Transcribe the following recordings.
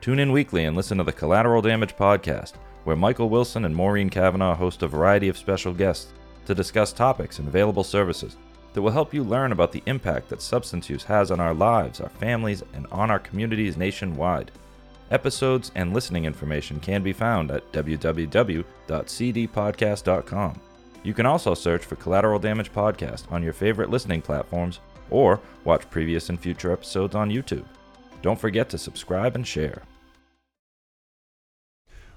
Tune in weekly and listen to the Collateral Damage Podcast, where Michael Wilson and Maureen Cavanaugh host a variety of special guests to discuss topics and available services that will help you learn about the impact that substance use has on our lives, our families, and on our communities nationwide. Episodes and listening information can be found at www.cdpodcast.com. You can also search for Collateral Damage Podcast on your favorite listening platforms or watch previous and future episodes on YouTube. Don't forget to subscribe and share.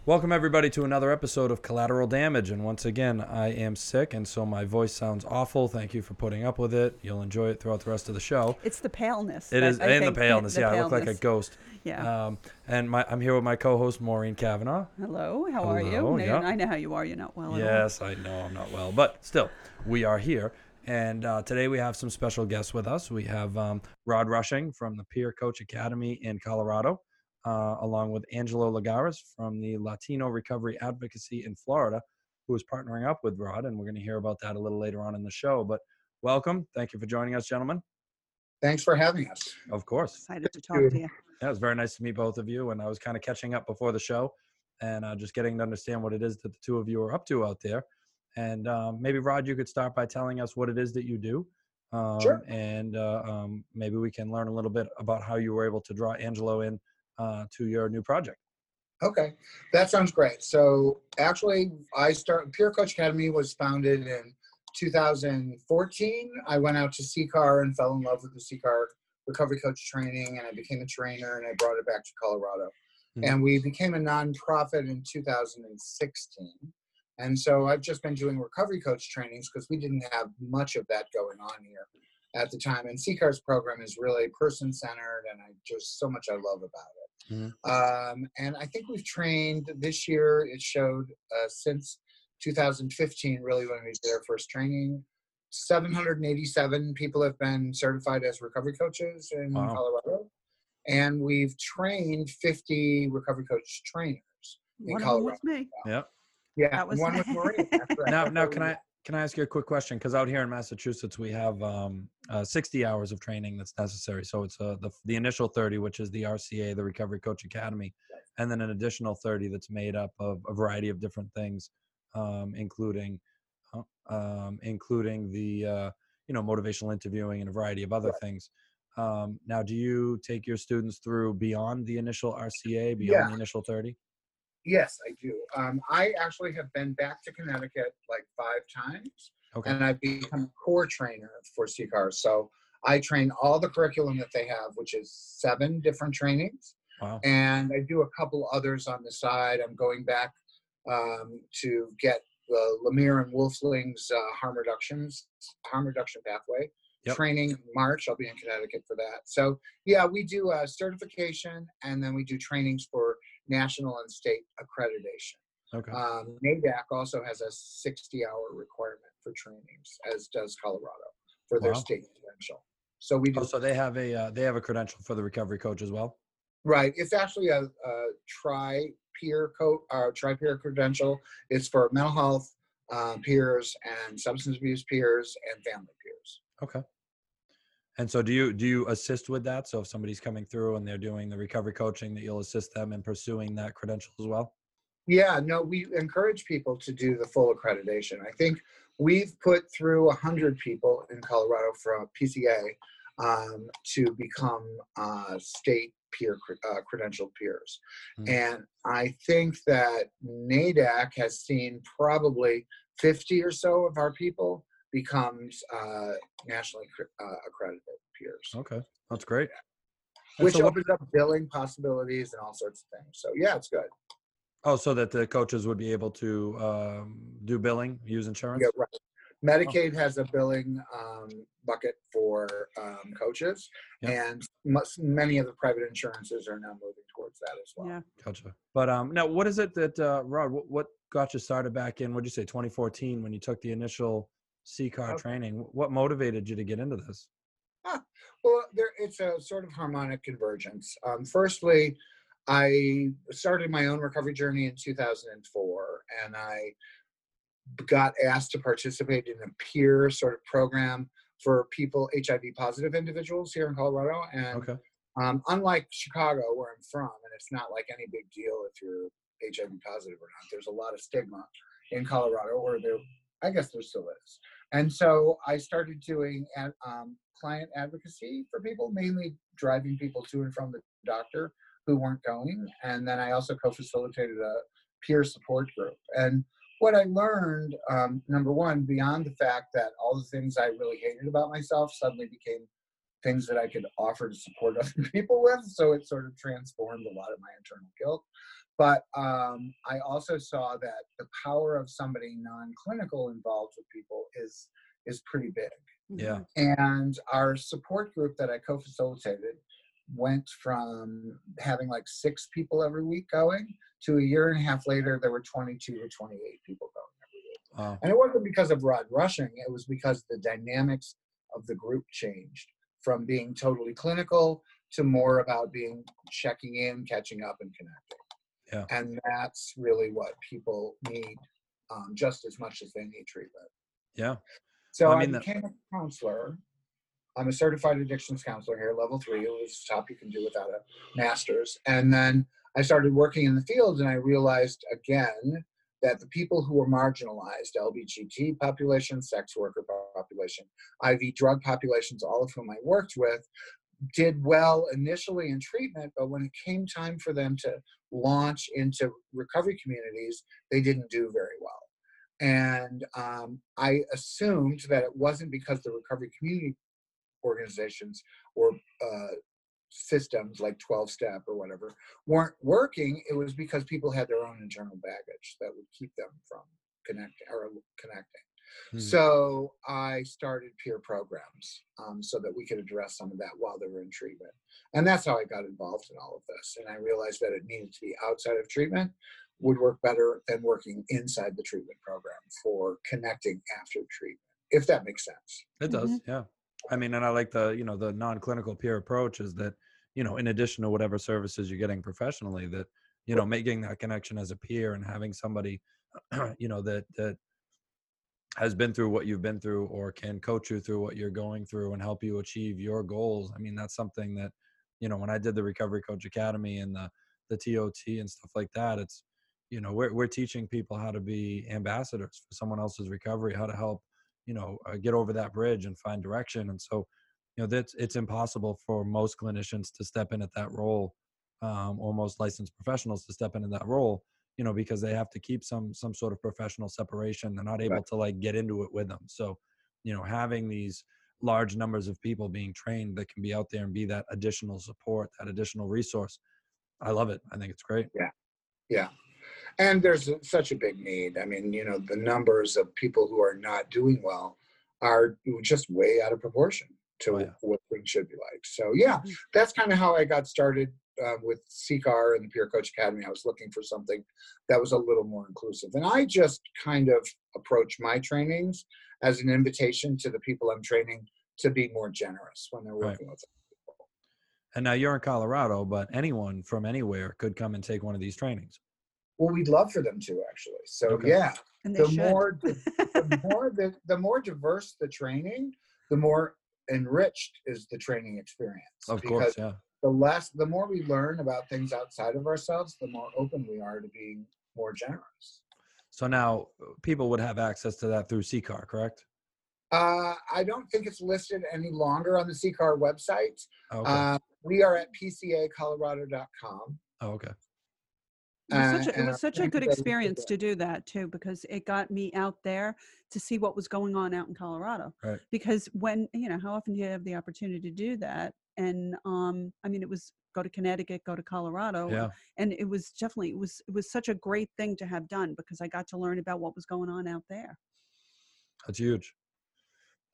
Welcome, everybody, to another episode of Collateral Damage. And once again, I am sick, and so my voice sounds awful. Thank you for putting up with it. You'll enjoy it throughout the rest of the show. It's the paleness. It is, I- and the paleness. the yeah, I look like a ghost. Yeah. Um, and my, I'm here with my co host, Maureen Cavanaugh. Hello, how are hello, you? yeah. I know how you are. You're not well at all. Yes, I know I'm not well, but still, we are here. And uh, today we have some special guests with us. We have um, Rod Rushing from the Peer Coach Academy in Colorado, uh, along with Angelo Lagares from the Latino Recovery Advocacy in Florida, who is partnering up with Rod. And we're going to hear about that a little later on in the show. But welcome. Thank you for joining us, gentlemen. Thanks for having us. Of course. Excited to talk to you. Yeah, it was very nice to meet both of you. And I was kind of catching up before the show and uh, just getting to understand what it is that the two of you are up to out there. And um, maybe, Rod, you could start by telling us what it is that you do. Um, Sure. And uh, um, maybe we can learn a little bit about how you were able to draw Angelo in uh, to your new project. Okay, that sounds great. So actually, I start Peer Coach Academy was founded in 2014. I went out to CCAR and fell in love with the CCAR recovery coach training, and I became a trainer, and I brought it back to Colorado. Mhm. And we became a nonprofit in 2016. And so I've just been doing recovery coach trainings because we didn't have much of that going on here at the time. And CCAR's program is really person centered, and I just so much I love about it. Um, and I think we've trained this year. It showed uh, since 2015, really when we did our first training, 787 people have been certified as recovery coaches in Wow. Colorado, and we've trained 50 recovery coach trainers in One of them Colorado. was me. Yep. Yeah, That was- one with Maureen. that's right. Now, now, can I can I ask you a quick question? Because out here in Massachusetts, we have um, uh, 60 hours of training that's necessary. So it's uh, the the initial 30, which is the RCA, the Recovery Coach Academy, and then an additional 30 that's made up of a variety of different things, um, including uh, um, including the uh, you know motivational interviewing and a variety of other Right. things. Um, now, do you take your students through beyond the initial RCA, beyond Yeah. the initial 30? Yes, I do. Um, I actually have been back to Connecticut like five times. Okay. and I've become a core trainer for CCAR. So I train all the curriculum that they have, which is seven different trainings, Wow. and I do a couple others on the side. I'm going back um, to get the Lemire and Wolfling's uh, harm reductions, harm reduction pathway Yep. training in March. I'll be in Connecticut for that. So yeah, we do uh, certification, and then we do trainings for national and state accreditation. Okay. Um, NADAC also has a 60 hour requirement for trainings, as does Colorado for their Wow. state credential. So we do, Oh, so they have a uh, they have a credential for the recovery coach as well. right. It's actually a, a tri peer co uh, tri peer credential. It's for mental health uh, peers and substance abuse peers and family peers. Okay. And so, do you do you assist with that? So, if somebody's coming through and they're doing the recovery coaching, that you'll assist them in pursuing that credential as well. Yeah, no, we encourage people to do the full accreditation. I think we've put through 100 people in Colorado from PCA um, to become uh, state peer uh, credentialed peers. Mhm. And I think that NADAC has seen probably 50 or so of our people becomes uh, nationally uh, accredited peers, Okay, that's great. And which so what- opens up billing possibilities and all sorts of things. So yeah, it's good. oh, so that the coaches would be able to um, do billing, use insurance. Yeah, right. Medicaid has a billing um, bucket for um, coaches, Yep. and mus- many of the private insurances are now moving towards that as well. Yeah. Gotcha. But um, now, what is it that uh, Rod? What, what got you started back in? What'd you say, 2014, when you took the initial CCAR Okay. training? What motivated you to get into this? Well, there it's a sort of harmonic convergence. Um, firstly, I started my own recovery journey in 2004, and I got asked to participate in a peer sort of program for people HIV positive individuals here in Colorado, and Okay. Um, unlike Chicago, where I'm from, and it's not like any big deal if you're HIV positive or not. There's a lot of stigma in Colorado, or there, I guess there still is. And so I started doing ad- um, client advocacy for people, mainly driving people to and from the doctor who weren't going. And then I also co-facilitated a peer support group. And what I learned, um, number one, beyond the fact that all the things I really hated about myself suddenly became things that I could offer to support other people with. So it sort of transformed a lot of my internal guilt. But um, I also saw that the power of somebody non-clinical involved with people is is pretty big. Yeah. And our support group that I co-facilitated went from having like six people every week going to a year and a half later there were 22 to 28 people going every week. Wow. And it wasn't because of Rod Rushing, it was because the dynamics of the group changed from being totally clinical to more about being checking in, catching up, and connecting. Yeah. And that's really what people need um, just as much as they need treatment. Yeah. So Well, I I, mean, that- became a counselor. I'm a certified addictions counselor here, level three. It was top you can do without a master's. And then I started working in the field, and I realized again that the people who were marginalized, LBGT population, sex worker population, IV drug populations, all of whom I worked with, did well initially in treatment, but when it came time for them to launch into recovery communities, they didn't do very well. And um, I assumed that it wasn't because the recovery community organizations or uh, systems like 12 step or whatever weren't working. It was because people had their own internal baggage that would keep them from connecting or connecting. Hmm. So I started peer programs um, so that we could address some of that while they were in treatment. And that's how I got involved in all of this. And I realized that it needed to be outside of treatment would work better than working inside the treatment program for connecting after treatment, if that makes sense. It does, yeah. I mean, and I like the you know the non-clinical peer approach is that you know in addition to whatever services you're getting professionally, that you know making that connection as a peer and having somebody you know that that has been through what you've been through or can coach you through what you're going through and help you achieve your goals. I mean, that's something that you know when I did the Recovery Coach Academy and the the TOT and stuff like that, it's you know we're we're teaching people how to be ambassadors for someone else's recovery, how to help you know uh, get over that bridge and find direction and so you know that's it's impossible for most clinicians to step in at that role um, or most licensed professionals to step into that role you know because they have to keep some some sort of professional separation they're not able Right. to like get into it with them so you know having these large numbers of people being trained that can be out there and be that additional support that additional resource i love it i think it's great Yeah. Yeah. And there's such a big need. I mean, you know, the numbers of people who are not doing well are just way out of proportion to Oh, yeah. what things should be like. So, yeah, mm-hmm. that's kind of how I got started uh, with CCAR and the Peer Coach Academy. I was looking for something that was a little more inclusive. And I just kind of approach my trainings as an invitation to the people I'm training to be more generous when they're Right. working with people. and now you're in colorado but anyone from anywhere could come and take one of these trainings Well, we'd love for them to actually. So, Okay. yeah. And the should. more di- the more the, the more diverse the training the more enriched is the training experience of because course yeah the less the more we learn about things outside of ourselves the more open we are to being more generous So now people would have access to that through CCAR, correct? uh, i don't think it's listed any longer on the ccar website Okay. uh, we are at pcacolorado.com oh, okay. It was such a, it was such a good that we should experience to do that too, because it got me out there to see what was going on out in Colorado. Right. Because when you know, how often do you have the opportunity to do that? And um, I mean, it was go to Connecticut, go to Colorado, Yeah. and it was definitely it was it was such a great thing to have done because I got to learn about what was going on out there. That's huge.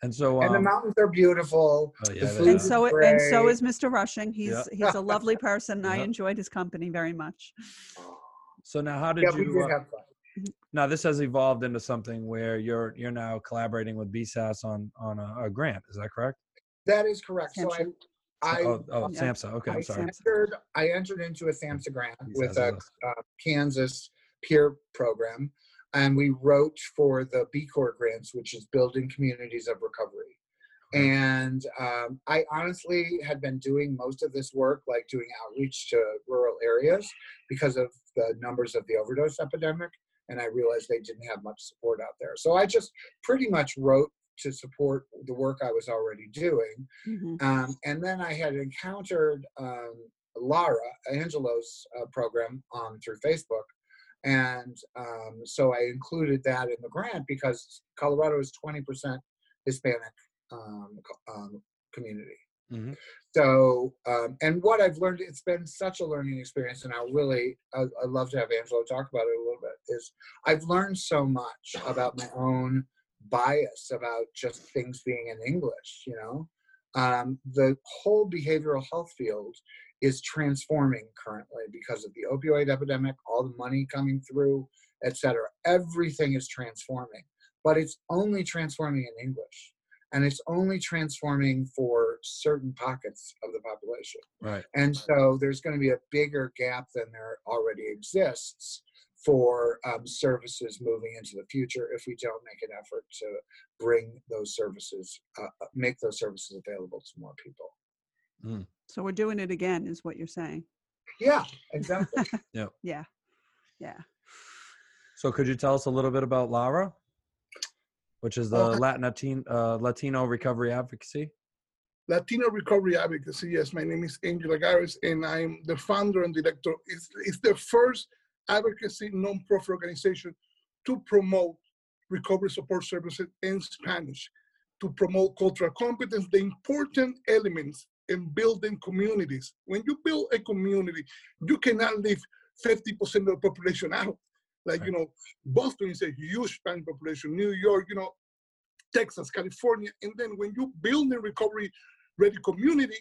And so, and the um, mountains are beautiful oh, yeah, the food And are. is so it, and so is Mr. Rushing. He's Yeah. he's a lovely person. I Yeah. enjoyed his company very much. so now how did yeah we you, did uh, have fun now this has evolved into something where you're, you're now collaborating with BSAS on, on a, a grant. Is that correct? that is correct so i i oh, oh, Yeah. SAMHSA. Okay. I'm sorry. Samsung. entered, I entered into a SAMHSA grant with a uh, Kansas peer program, and we wrote for the BCOR grants, which is Building Communities of Recovery. And um, I honestly had been doing most of this work, like doing outreach to rural areas because of the numbers of the overdose epidemic. And I realized they didn't have much support out there. So I just pretty much wrote to support the work I was already doing. Mhm. Um, and then I had encountered um, Lara Angelo's uh, program um, through Facebook. And um, so I included that in the grant because Colorado is 20% Hispanic um, um, community. Mhm. So, um, and what I've learned, it's been such a learning experience, and I really, I, I'd love to have Angelo talk about it a little bit. Is I've learned so much about my own bias about just things being in English. You know, um, the whole behavioral health field is transforming currently because of the opioid epidemic, all the money coming through, et cetera. Everything is transforming, but it's only transforming in English. And it's only transforming for certain pockets of the population. Right. And so there's going to be a bigger gap than there already exists for um, services moving into the future if we don't make an effort to bring those services, uh, make those services available to more people. So we're doing it again, is what you're saying. Yeah, exactly. Yeah. Yeah. Yeah. So could you tell us a little bit about Lara, which is the Oh, I- Latin uh, Latino Recovery Advocacy? Latino Recovery Advocacy. Yes, my name is Angelo Lagares, and I'm the founder and director. It's, it's the first advocacy nonprofit organization to promote recovery support services in Spanish, to promote cultural competence, the important elements in building communities. When you build a community, you cannot leave 50% of the population out. Like, you know, Boston is a huge Spanish population, New York, you know, Texas, California. And then when you build a recovery ready community,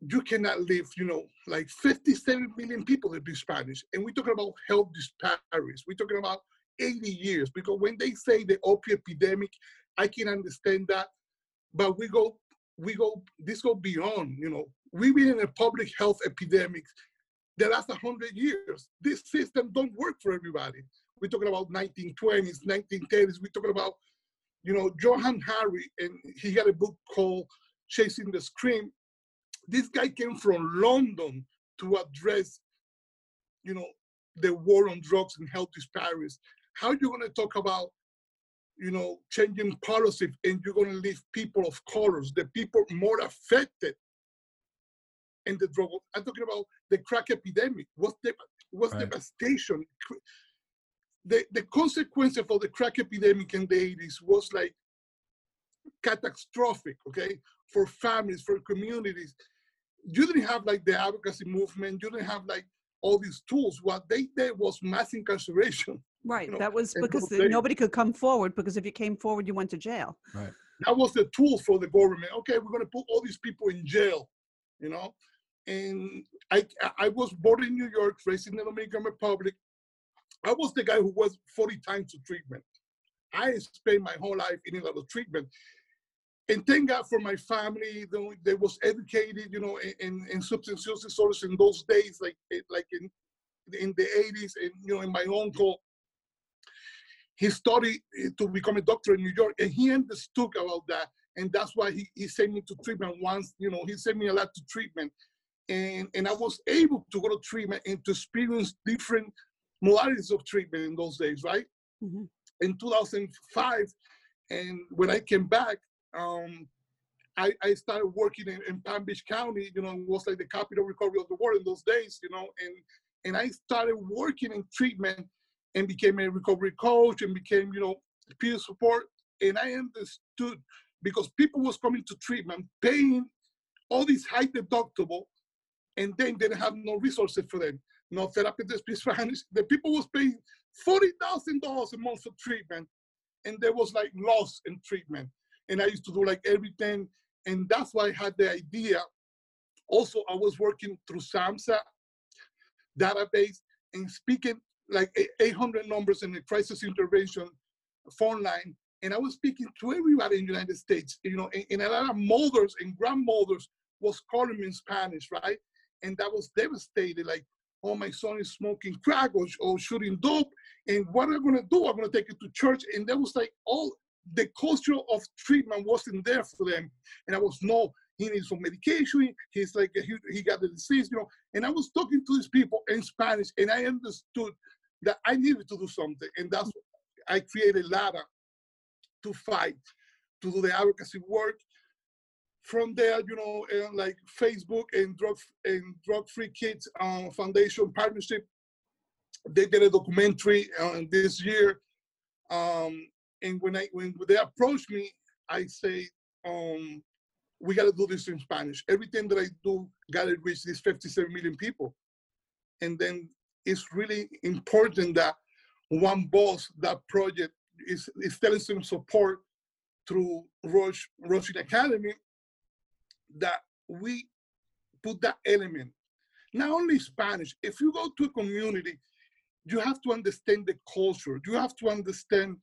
you cannot leave, you know, like 57 million people that be Spanish. And we're talking about health disparities. We're talking about 80 years. Because when they say the opioid epidemic, I can understand that. But we go, we go, this go beyond, you know. We've been in a public health epidemic that lasts 100 years. This system don't work for everybody. We're talking about 1920s, 1930s. We're talking about, you know, Johann Hari, and he had a book called Chasing the Scream. This guy came from London to address, you know, the war on drugs and health disparities. How are you going to talk about, you know, changing policy and you're going to leave people of colors, the people more affected in the drug? I'm talking about the crack epidemic. What's the what's Right. devastation? The the consequences of the crack epidemic in the 80s was like catastrophic, okay, for families, for communities. You didn't have like the advocacy movement, you didn't have like all these tools. What they did was mass incarceration. Right. know, that was because those the- days- nobody could come forward because if you came forward, you went to jail. That was the tool for the government. Okay, we're gonna put all these people in jail, you know. And I I was born in New York, raised in the Dominican Republic. I was the guy who was 40 times to treatment. I spent my whole life in a lot of treatment. And thank God for my family, though they was educated, you know, in, in, in substance use disorders in those days, like eh, like in in the 80s, and you know, in my uncle, he studied eh, to become a doctor in New York, and he understood about that, and that's why he, he sent me to treatment once. You know, he sent me a lot to treatment, and and I was able to go to treatment and to experience different modalities of treatment in those days, right? Mhm. In 2005, and when I came back, um, I, I started working in, in Palm Beach County. You know, it was like the capital recovery of the world in those days. You know, and and I started working in treatment and became a recovery coach and became, you know, peer support. And I understood because people was coming to treatment, paying all these high deductible, and then they didn't have no resources for them. No therapy that speak Spanish. The people was paying forty thousand dollars a month for treatment, and there was like loss in treatment. And I used to do like everything, and that's why I had the idea. Also, I was working through SAMHSA database and speaking like e- 800 numbers in the crisis intervention phone line. And I was speaking to everybody in the United States, you know, and, and a lot of mothers and grandmothers was calling me in Spanish, right? And that was devastated, like, oh, my son is smoking crack or, or shooting dope. And what am I gonna do? I'm gonna take it to church. And that was like all the culture of treatment wasn't there for them. And I was, no, he needs some medication. He's like, he, he got the disease, you know. And I was talking to these people in Spanish, and I understood that I needed to do something. And that's why I created LARA to fight, to do the advocacy work. From there, you know, and like Facebook and drug and drug free kids uh, foundation partnership, they did a documentary uh, this year. Um, and when I when they approached me, I say, um, we got to do this in Spanish. Everything that I do got to reach these 57 million people. And then it's really important that one boss, that project is, is telling some support through Roche, Roche Academy that we put that element. Not only Spanish, if you go to a community, you have to understand the culture. You have to understand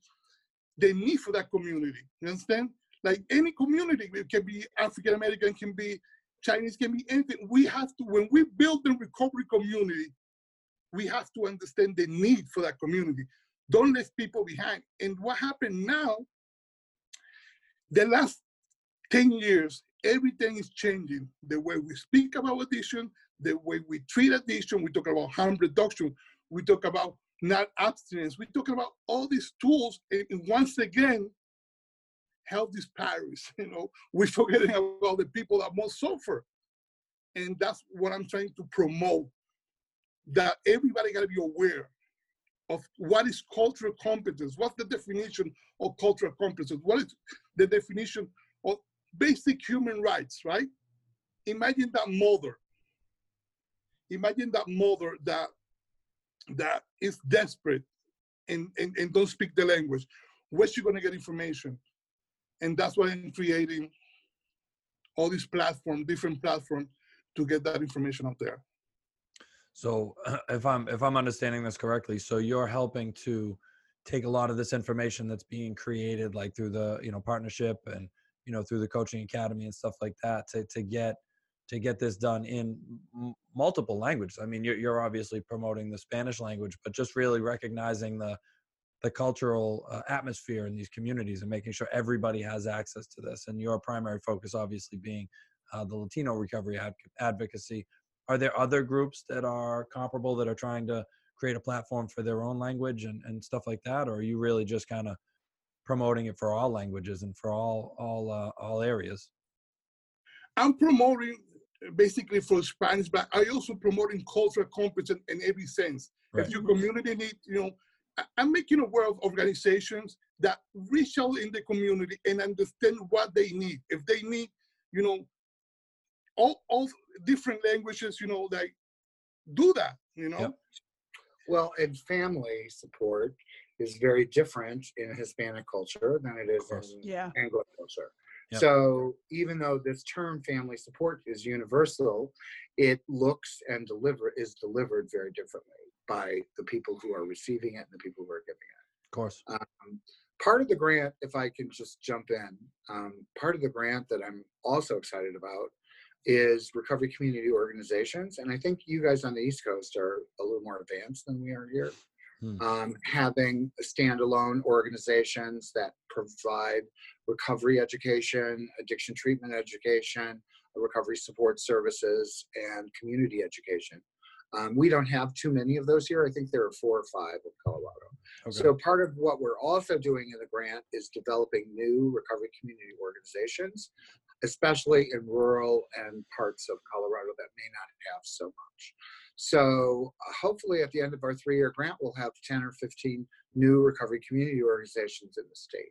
the need for that community. You understand? Like any community, it can be African American, can be Chinese, can be anything. We have to, when we build the recovery community, we have to understand the need for that community. Don't leave people behind. And what happened now, the last 10 years, everything is changing. The way we speak about addiction, the way we treat addiction, we talk about harm reduction, we talk about not abstinence, we talk about all these tools. And once again, health disparities. You know, we're forgetting about the people that most suffer. And that's what I'm trying to promote. That everybody gotta be aware of what is cultural competence, what's the definition of cultural competence, what is the definition of basic human rights, right? Imagine that mother. Imagine that mother that that is desperate and, and, and don't speak the language. Where's she gonna get information? and that's why I'm creating all these platforms, different platforms, to get that information out there. So, if I'm if I'm understanding this correctly, so you're helping to take a lot of this information that's being created, like through the you know partnership and you know through the coaching academy and stuff like that, to to get to get this done in m- multiple languages. I mean, you're, you're obviously promoting the Spanish language, but just really recognizing the the cultural uh, atmosphere in these communities and making sure everybody has access to this. And your primary focus, obviously, being uh, the Latino recovery ad- advocacy. Are there other groups that are comparable that are trying to create a platform for their own language and, and stuff like that, or are you really just kind of promoting it for all languages and for all all uh, all areas? I'm promoting uh, basically for Spanish, but I also promoting cultural competence in every sense. Right. If your community need, you know, I'm making aware of organizations that reach out in the community and understand what they need. If they need, you know, all, all different languages, you know, like do that, you know. Yep. Well, and family support is very different in Hispanic culture than it is in yeah. Anglo culture. Yep. So even though this term family support is universal, it looks and deliver is delivered very differently by the people who are receiving it and the people who are giving it. Of course. Um, part of the grant, if I can just jump in, um, part of the grant that I'm also excited about is recovery community organizations. And I think you guys on the East Coast are a little more advanced than we are here. Hmm. Um, having standalone organizations that provide recovery education, addiction treatment education, recovery support services, and community education. Um, we don't have too many of those here. I think there are four or five in Colorado. Okay. So part of what we're also doing in the grant is developing new recovery community organizations, especially in rural and parts of Colorado that may not have so much. So uh, hopefully at the end of our three-year grant, we'll have 10 or 15 new recovery community organizations in the state.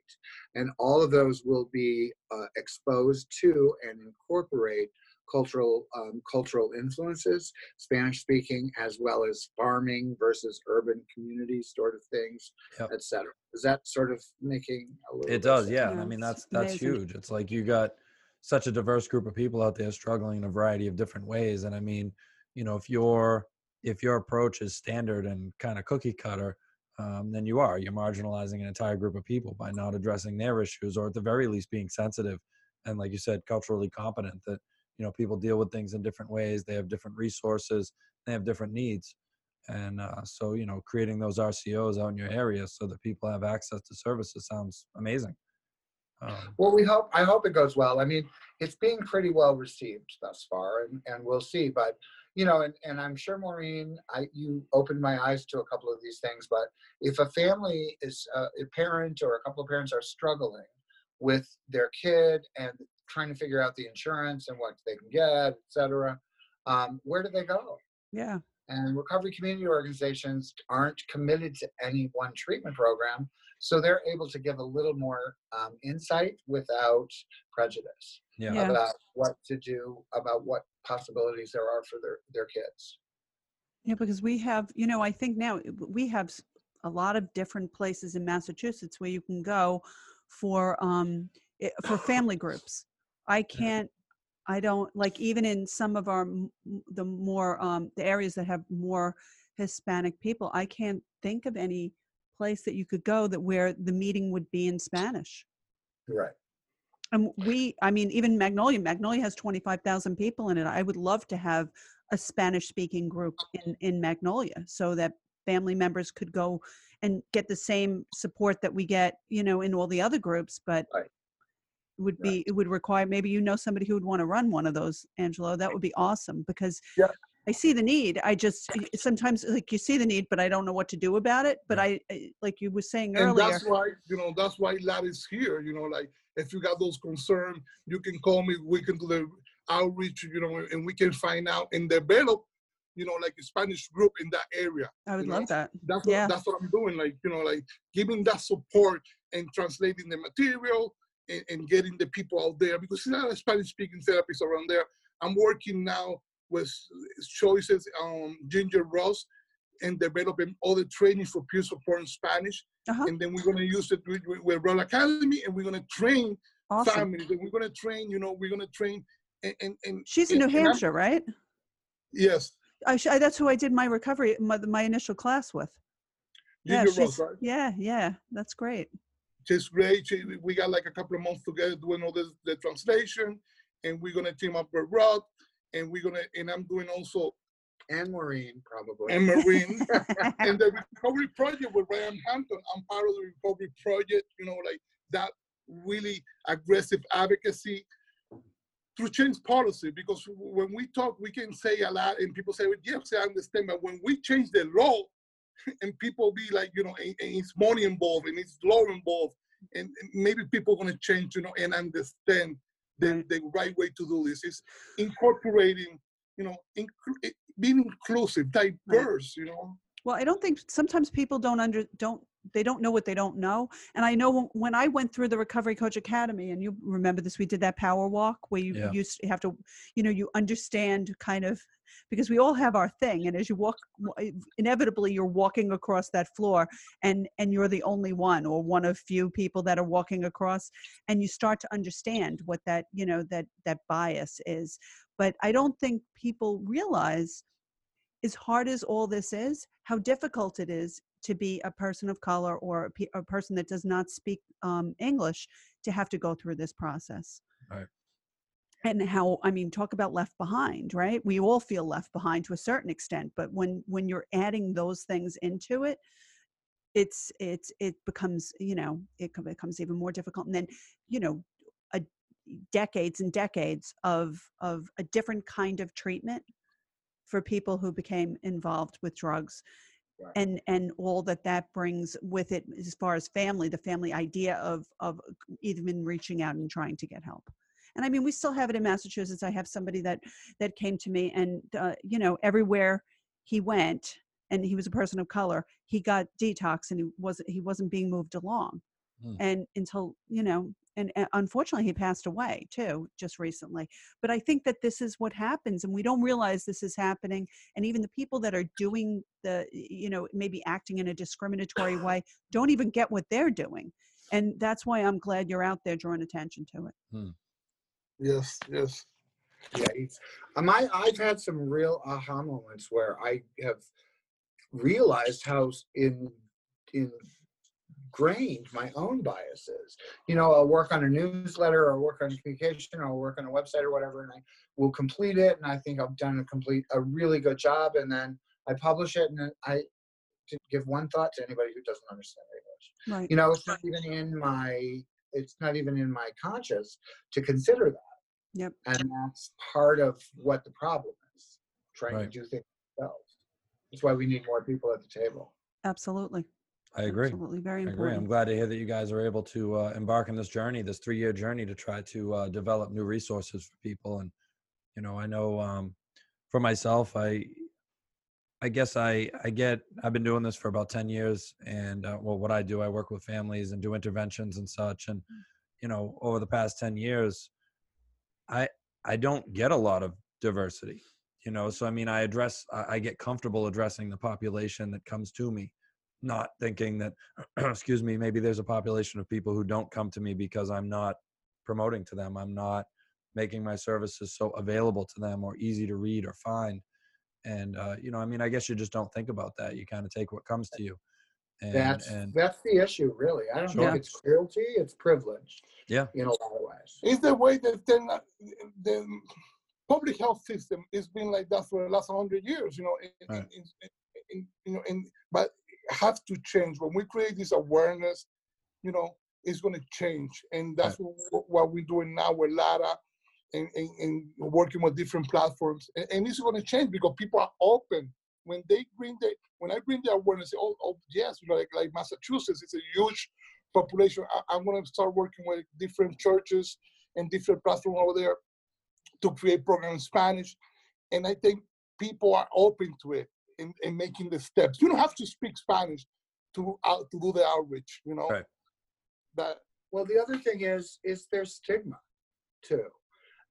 And all of those will be uh, exposed to and incorporate cultural um, cultural influences, Spanish speaking, as well as farming versus urban community sort of things, yep. etc. Is that sort of making a little? It does, yeah. I mean, that's that's amazing. huge. It's like you got such a diverse group of people out there struggling in a variety of different ways, and I mean, you know, if your if your approach is standard and kind of cookie cutter. Um, then you are you're marginalizing an entire group of people by not addressing their issues or at the very least being sensitive and like you said culturally competent that you know people deal with things in different ways they have different resources they have different needs and uh, so you know creating those rcos out in your area so that people have access to services sounds amazing Um, Well, we hope. I hope it goes well. I mean, it's being pretty well received thus far, and, and we'll see. But you know, and, and I'm sure Maureen, I you opened my eyes to a couple of these things. But if a family is uh, a parent or a couple of parents are struggling with their kid and trying to figure out the insurance and what they can get, et cetera, um, where do they go? Yeah. And recovery community organizations aren't committed to any one treatment program, so they're able to give a little more um, insight without prejudice yeah. Yeah. about what to do, about what possibilities there are for their, their kids. Yeah, because we have, you know, I think now we have a lot of different places in Massachusetts where you can go for um for family groups. I can't I don't like even in some of our m- m- the more um the areas that have more Hispanic people, I can't think of any place that you could go that where the meeting would be in Spanish. Right. And we, I mean, even Magnolia, Magnolia has 25,000 people in it. I would love to have a Spanish speaking group in, in Magnolia so that family members could go and get the same support that we get, you know, in all the other groups, but Right. it would be, Right. it would require, maybe you know somebody who would want to run one of those, Angelo. That would be awesome because Yeah. I see the need. I just sometimes like you see the need, but I don't know what to do about it. But I, I like you were saying and earlier. that's why you know that's why lad is here you know like if you got those concerns you can call me we can do the outreach you know and we can find out and develop you know like a spanish group in that area I would love know, that. that's what, Yeah. that's what i'm doing like you know like giving that support and translating the material and, and getting the people out there because there's a lot of spanish speaking therapists around there i'm working now with choices on ginger ross and developing all the training for peer support in spanish Uh-huh. and then we're going to use it with, with, Academy, and we're going to train Awesome. families, and we're going to train, you know, we're going to train, and, and, and She's in and- New Hampshire, right? yes, I, sh- I that's who I did my recovery my, my initial class with. Yeah, Ginger Ross, right? yeah, yeah, that's great. She's great. She, we got like a couple of months together doing all this, the translation, and we're going to team up with Rod, and we're going to, and I'm doing also, And Maureen probably. and Maureen, and the recovery project with Ryan Hampton. I'm part of the recovery project, you know, like that really aggressive advocacy to change policy because when we talk, we can say a lot and people say, well, yes, I understand, but when we change the law and people be like, you know, and, and it's money involved and it's law involved, and, and maybe people going to change, you know, and understand the, the right way to do this is incorporating, you know, inclu- eh, being inclusive, diverse, you know. Well, I don't think sometimes people don't under don't they don't know what they don't know. And I know when, I went through the Recovery Coach Academy, and you remember this, we did that power walk where you Yeah. used to have to, you know, you understand kind of because we all have our thing, and as you walk, inevitably you're walking across that floor, and and you're the only one or one of few people that are walking across, and you start to understand what that you know that that bias is. But I don't think people realize as hard as all this is, how difficult it is to be a person of color or a, pe- a person that does not speak um, English to have to go through this process. Right. And how I mean, talk about left behind, right? We all feel left behind to a certain extent, but when when you're adding those things into it, it's it's it becomes you know it becomes even more difficult. And then you know, a decades and decades of of a different kind of treatment for people who became involved with drugs Right. and and all that that brings with it as far as family the family idea of of even reaching out and trying to get help and i mean we still have it in massachusetts i have somebody that that came to me and uh, you know everywhere he went and he was a person of color he got detox and he wasn't he wasn't being moved along Hmm. and until you know and, and unfortunately he passed away too just recently but i think that this is what happens and we don't realize this is happening and even the people that are doing the you know maybe acting in a discriminatory way don't even get what they're doing and that's why i'm glad you're out there drawing attention to it Yes, yes. yeah, um, I, I've had some real aha moments where I have realized how in in ingrained my own biases. You know, I'll work on a newsletter or work on communication or I'll work on a website or whatever, and I will complete it, and I think I've done a complete a really good job, and then I publish it, and then I didn't give one thought to anybody who doesn't understand English right you know it's not even in my it's not even in my conscious to consider that. Yep. And that's part of what the problem is, trying Right. to do things themselves. That's why we need more people at the table. Absolutely. I agree. Absolutely. Very I agree. important. I'm glad to hear that you guys are able to uh, embark on this journey, this three-year journey, to try to uh, develop new resources for people. And you know, I know um, for myself, I, I guess I, I get. I've been doing this for about ten years, and uh, well, what I do, I work with families and do interventions and such. And you know, over the past ten years, I, I don't get a lot of diversity. You know, so I mean, I address, I, I get comfortable addressing the population that comes to me not thinking that excuse me maybe there's a population of people who don't come to me because i'm not promoting to them i'm not making my services so available to them or easy to read or find and uh, you know i mean i guess you just don't think about that you kind of take what comes to you and that's and that's the issue, really. I don't Sure. think it's cruelty; it's privilege. Yeah. In a lot of ways. It's the way that then uh, the public health system has been like that for the last hundred years. You know, in, in- Right. in, in, you know, in, but have to change when we create this awareness. You know, it's going to change, and that's what, what we're doing now with Lara. And, and, and working with different platforms, and, and this is going to change because people are open when they bring the when I bring the awareness. Oh, oh yes, you know, like like Massachusetts, it's a huge population. I, I'm going to start working with different churches and different platforms over there to create programs in Spanish. And I think people are open to it and, and making the steps. You don't have to speak Spanish to out to do the outreach. You know Right. that Well, the other thing is, is there's stigma too.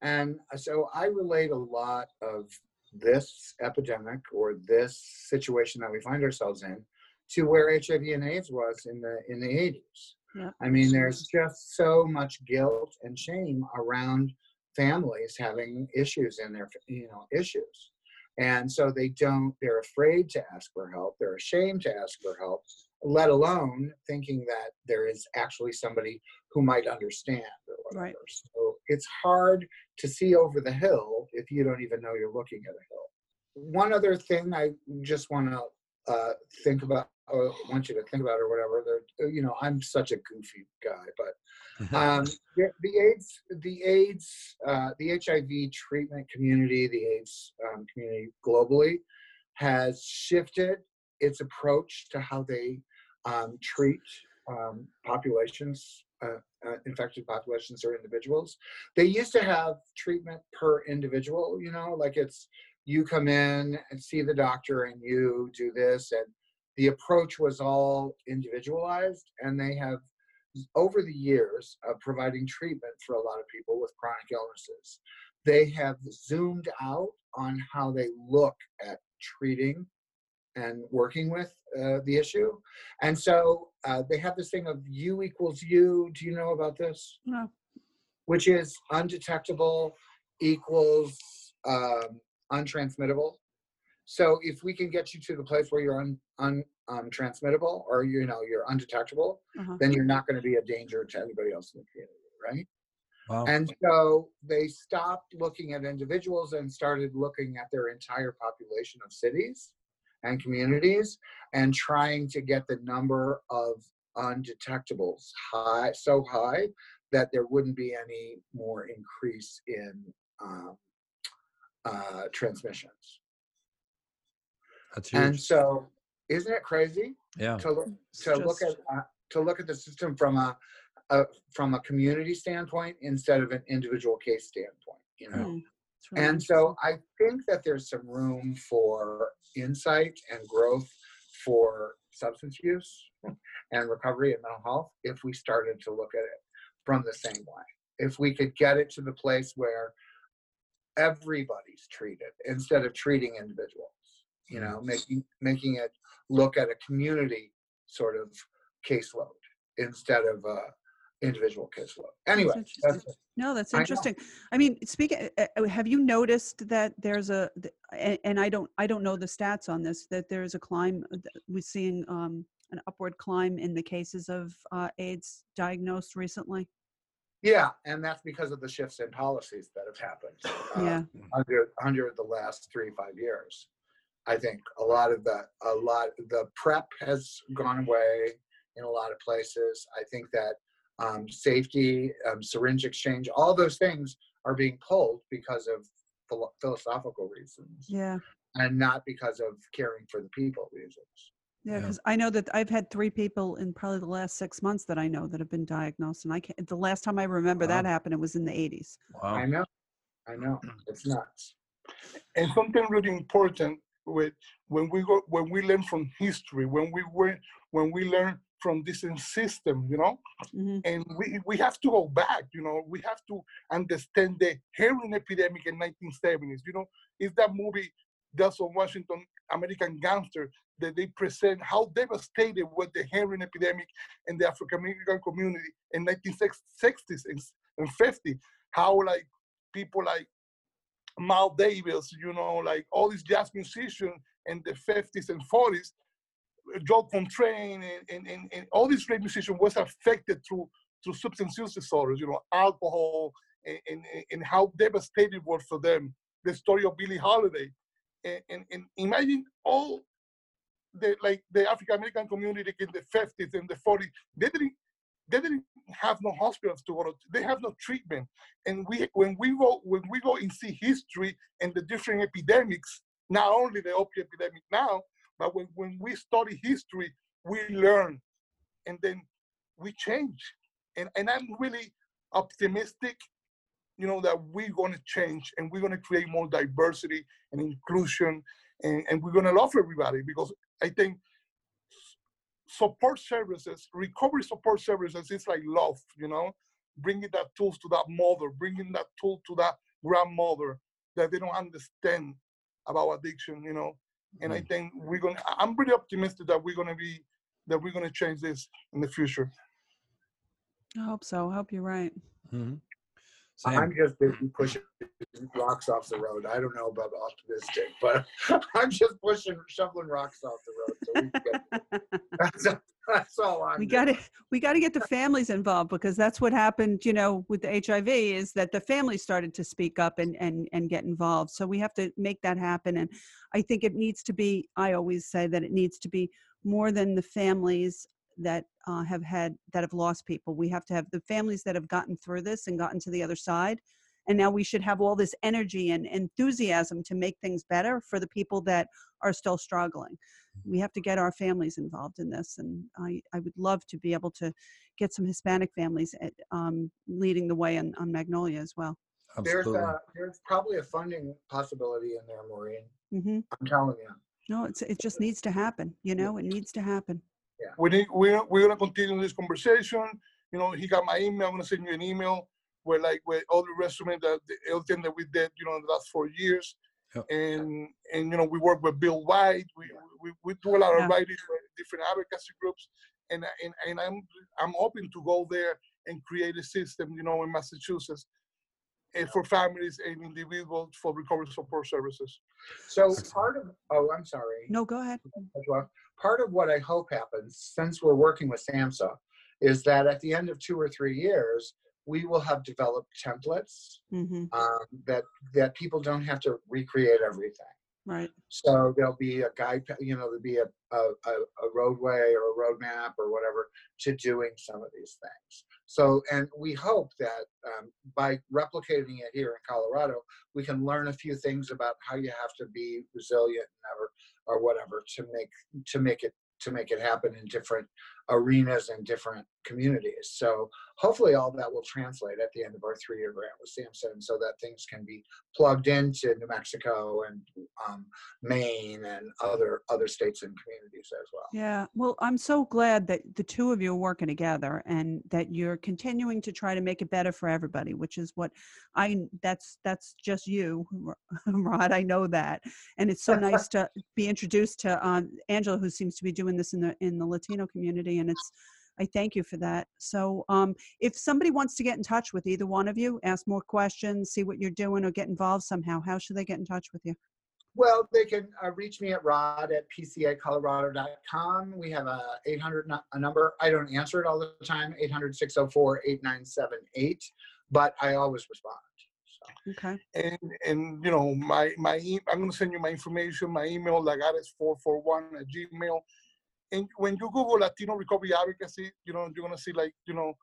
And so I relate a lot of this epidemic or this situation that we find ourselves in to where HIV and AIDS was in the in the 80s. Yeah. I mean, there's just so much guilt and shame around families having issues in their you know issues. And so they don't, they're afraid to ask for help. They're ashamed to ask for help, let alone thinking that there is actually somebody who might understand or whatever. Right. So it's hard to see over the hill if you don't even know you're looking at a hill. One other thing I just want to uh, think about, or want you to think about, it or whatever. There, you know, I'm such a goofy guy, but um, the, the AIDS, the AIDS, uh, the HIV treatment community, the AIDS um, community globally, has shifted its approach to how they um, treat um, populations, uh, uh, infected populations or individuals. They used to have treatment per individual, you know, like it's you come in and see the doctor and you do this, and the approach was all individualized, and they have over the years of providing treatment for a lot of people with chronic illnesses, they have zoomed out on how they look at treating and working with uh, the issue. And so uh, they have this thing of U equals U. Do you know about this? No. Which is undetectable equals um, untransmittable. So if we can get you to the place where you're un, un, untransmittable or you know you're undetectable, Uh-huh. then you're not going to be a danger to anybody else in the community, right? wow. And so they stopped looking at individuals and started looking at their entire population of cities and communities and trying to get the number of undetectables high, so high that there wouldn't be any more increase in um, uh, transmissions. That's huge. And so, isn't it crazy? yeah. to look It's to look at uh, to look at the system from a, a from a community standpoint instead of an individual case standpoint you know. Really and so i think that there's some room for insight and growth for substance use and recovery and mental health if we started to look at it from the same way if we could get it to the place where everybody's treated instead of treating individuals you know making making it look at a community sort of caseload instead of a individual caseload anyway that's it. No, that's interesting. I mean, speaking, uh, uh, have you noticed that there's a, and I don't, I don't know the stats on this, that there's a climb, uh, we're seeing um, an upward climb in the cases of uh, AIDS diagnosed recently? yeah and that's because of the shifts in policies that have happened uh, Yeah, under under the last three five years i think a lot of the a lot the PrEP has gone away in a lot of places i think that um, safety, um, syringe exchange, all those things are being pulled because of philo- philosophical reasons Yeah. and not because of caring for the people reasons. Yeah, Yeah. because I know that I've had three people in probably the last six months that I know that have been diagnosed, and I can't. The last time I remember that happened, it was in the 80s. Wow. I know, I know, it's nuts. and something really important with when we go when we learn from history when we when we learn from this system you know? Hmm and we we have to go back you know? We have to understand the heroin epidemic in 1970s you know? Is that movie Denzel Washington American Gangster that they present how devastated was the heroin epidemic in the African American community in 1960s and, and 50 how like people like Miles Davis, you know, like all these jazz musicians in the 50s and 40s, uh, John Coltrane and, and, and, and all these great musicians was affected through through substance use disorders, you know, alcohol and, and, and how devastating it was for them. The story of Billie Holiday. And, and, and imagine all the like the African American community in the 50s and the 40s, they didn't they didn't have no hospitals to go to. They have no treatment. And we when we go when we go and see history and the different epidemics, not only the opiate epidemic now, but when, when we study history, we learn and then we change. And and I'm really optimistic, you know, that we're gonna change and we're gonna create more diversity and inclusion and, and we're gonna love everybody because I think support services, recovery support services, is like love, you know, bringing that tools to that mother, bringing that tool to that grandmother that they don't understand about addiction, you know. And I mm-hmm. think we're gonna. I- I'm pretty optimistic that we're gonna be that we're gonna change this in the future. I hope so. I hope you're right. Mm-hmm. Hmm I'm just busy pushing rocks off the road. I don't know about optimistic, but I'm just pushing, shoveling rocks off the road. So we can get, that's, that's all I'm we got to we got to get the families involved because that's what happened you know with the hiv is that the families started to speak up and and and get involved so we have to make that happen and i think it needs to be i always say that it needs to be more than the families that uh, have had that have lost people. We have to have the families that have gotten through this and gotten to the other side and now we should have all this energy and enthusiasm to make things better for the people that are still struggling. We have to get our families involved in this and i, I would love to be able to get some hispanic families at, um, leading the way on, on magnolia as well. There's, a, there's probably a funding possibility in there, Maureen. hmm I'm telling you. no it's, it just needs to happen you know it needs to happen We need we're we're gonna continue this conversation. You know, he got my email. I'm gonna send you an email where like with all the resume that the everything that we did, you know, in the last four years. Yep. And and you know, we work with Bill White. We we, we do a lot Yeah. of writing for different advocacy groups. And and and I'm I'm hoping to go there and create a system, you know, in Massachusetts for families and individuals for recovery support services. So part of, oh, I'm sorry. no go ahead. Part of what I hope happens, since we're working with SAMHSA, is that at the end of two or three years, we will have developed templates hmm um, that that people don't have to recreate everything. Right So there'll be a guide, you know, there'll be a, a, a roadway or a roadmap or whatever to doing some of these things. So, and we hope that um, by replicating it here in Colorado, we can learn a few things about how you have to be resilient or, or whatever to make to make it to make it happen in different arenas and different communities. So hopefully all that will translate at the end of our three-year grant with SAMHSA so that things can be plugged into New Mexico and um, Maine and other other states and communities as well. Yeah, well, I'm so glad that the two of you are working together and that you're continuing to try to make it better for everybody, which is what I that's that's just you, Rod. I know that, and it's so nice to be introduced to um, Angelo, who seems to be doing this in the in the Latino community, and it's I thank you for that. So, um, if somebody wants to get in touch with either one of you, ask more questions, see what you're doing, or get involved somehow, how should they get in touch with you? Well, they can uh, reach me at rod at pcacolorado.com. We have a 800 nu- a number. I don't answer it all the time, 800 604 8978, but I always respond. So. Okay. and and you know my my e- I'm gonna send you my information. My email lagares four four one at Gmail. And when you Google Latino Recovery Advocacy, you know you're gonna see like you know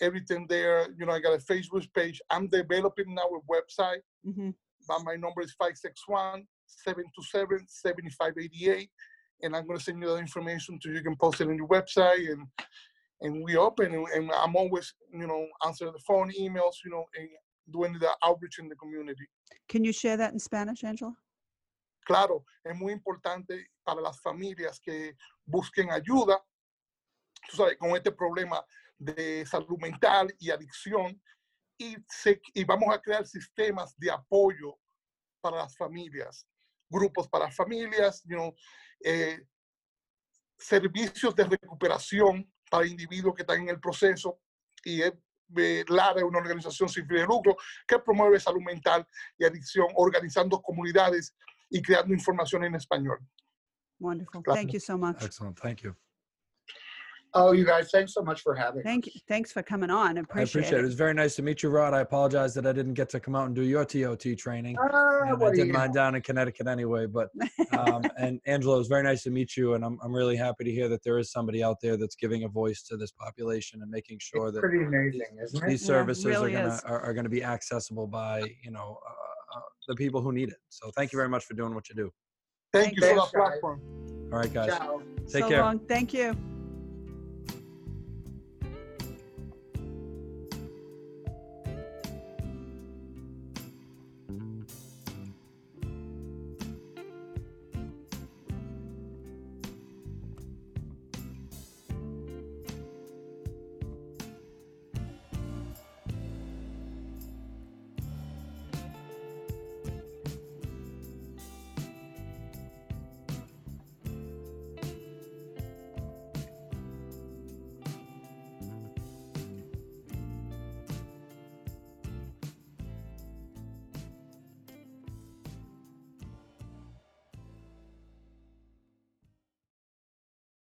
everything there. You know, I got a Facebook page. I'm developing now a website. hmm But my number is 561 727 7588. And I'm going to send you that information so you can post it on your website. And and we open and, and I'm always, you know, answering the phone, emails, you know, and doing the outreach in the community. Can you share that in Spanish, Angelo? Claro, es muy importante para las familias que busquen ayuda, tú sabes, con este problema de salud mental y adicción. Y, vamos a crear sistemas de apoyo para las familias, grupos para familias, eh, servicios de recuperación para individuos que están en el proceso. Y es, eh, LARA es una organización sin fines de lucro que promueve salud mental y adicción, organizando comunidades y creando información en español. Wonderful. Claro. Thank you so much. Excellent. Thank you. Oh, you guys, thanks so much for having Thank us. you. Thanks for coming on. I I appreciate, appreciate it. It it. was very nice to meet you, Rod. I apologize that I didn't get to come out and do your TOT training. And I what do did mine know? down in Connecticut anyway. But um, and Angelo, it was very nice to meet you, and I'm I'm really happy to hear that there is somebody out there that's giving a voice to this population and making sure It's that pretty amazing, isn't it? these Yeah, it services really are gonna are, are gonna be accessible by you know uh, uh, Uh, the people who need it. So thank you very much for doing what you do. Thank you for Thanks, the platform. All right, guys, Ciao. take so care. long. Thank you.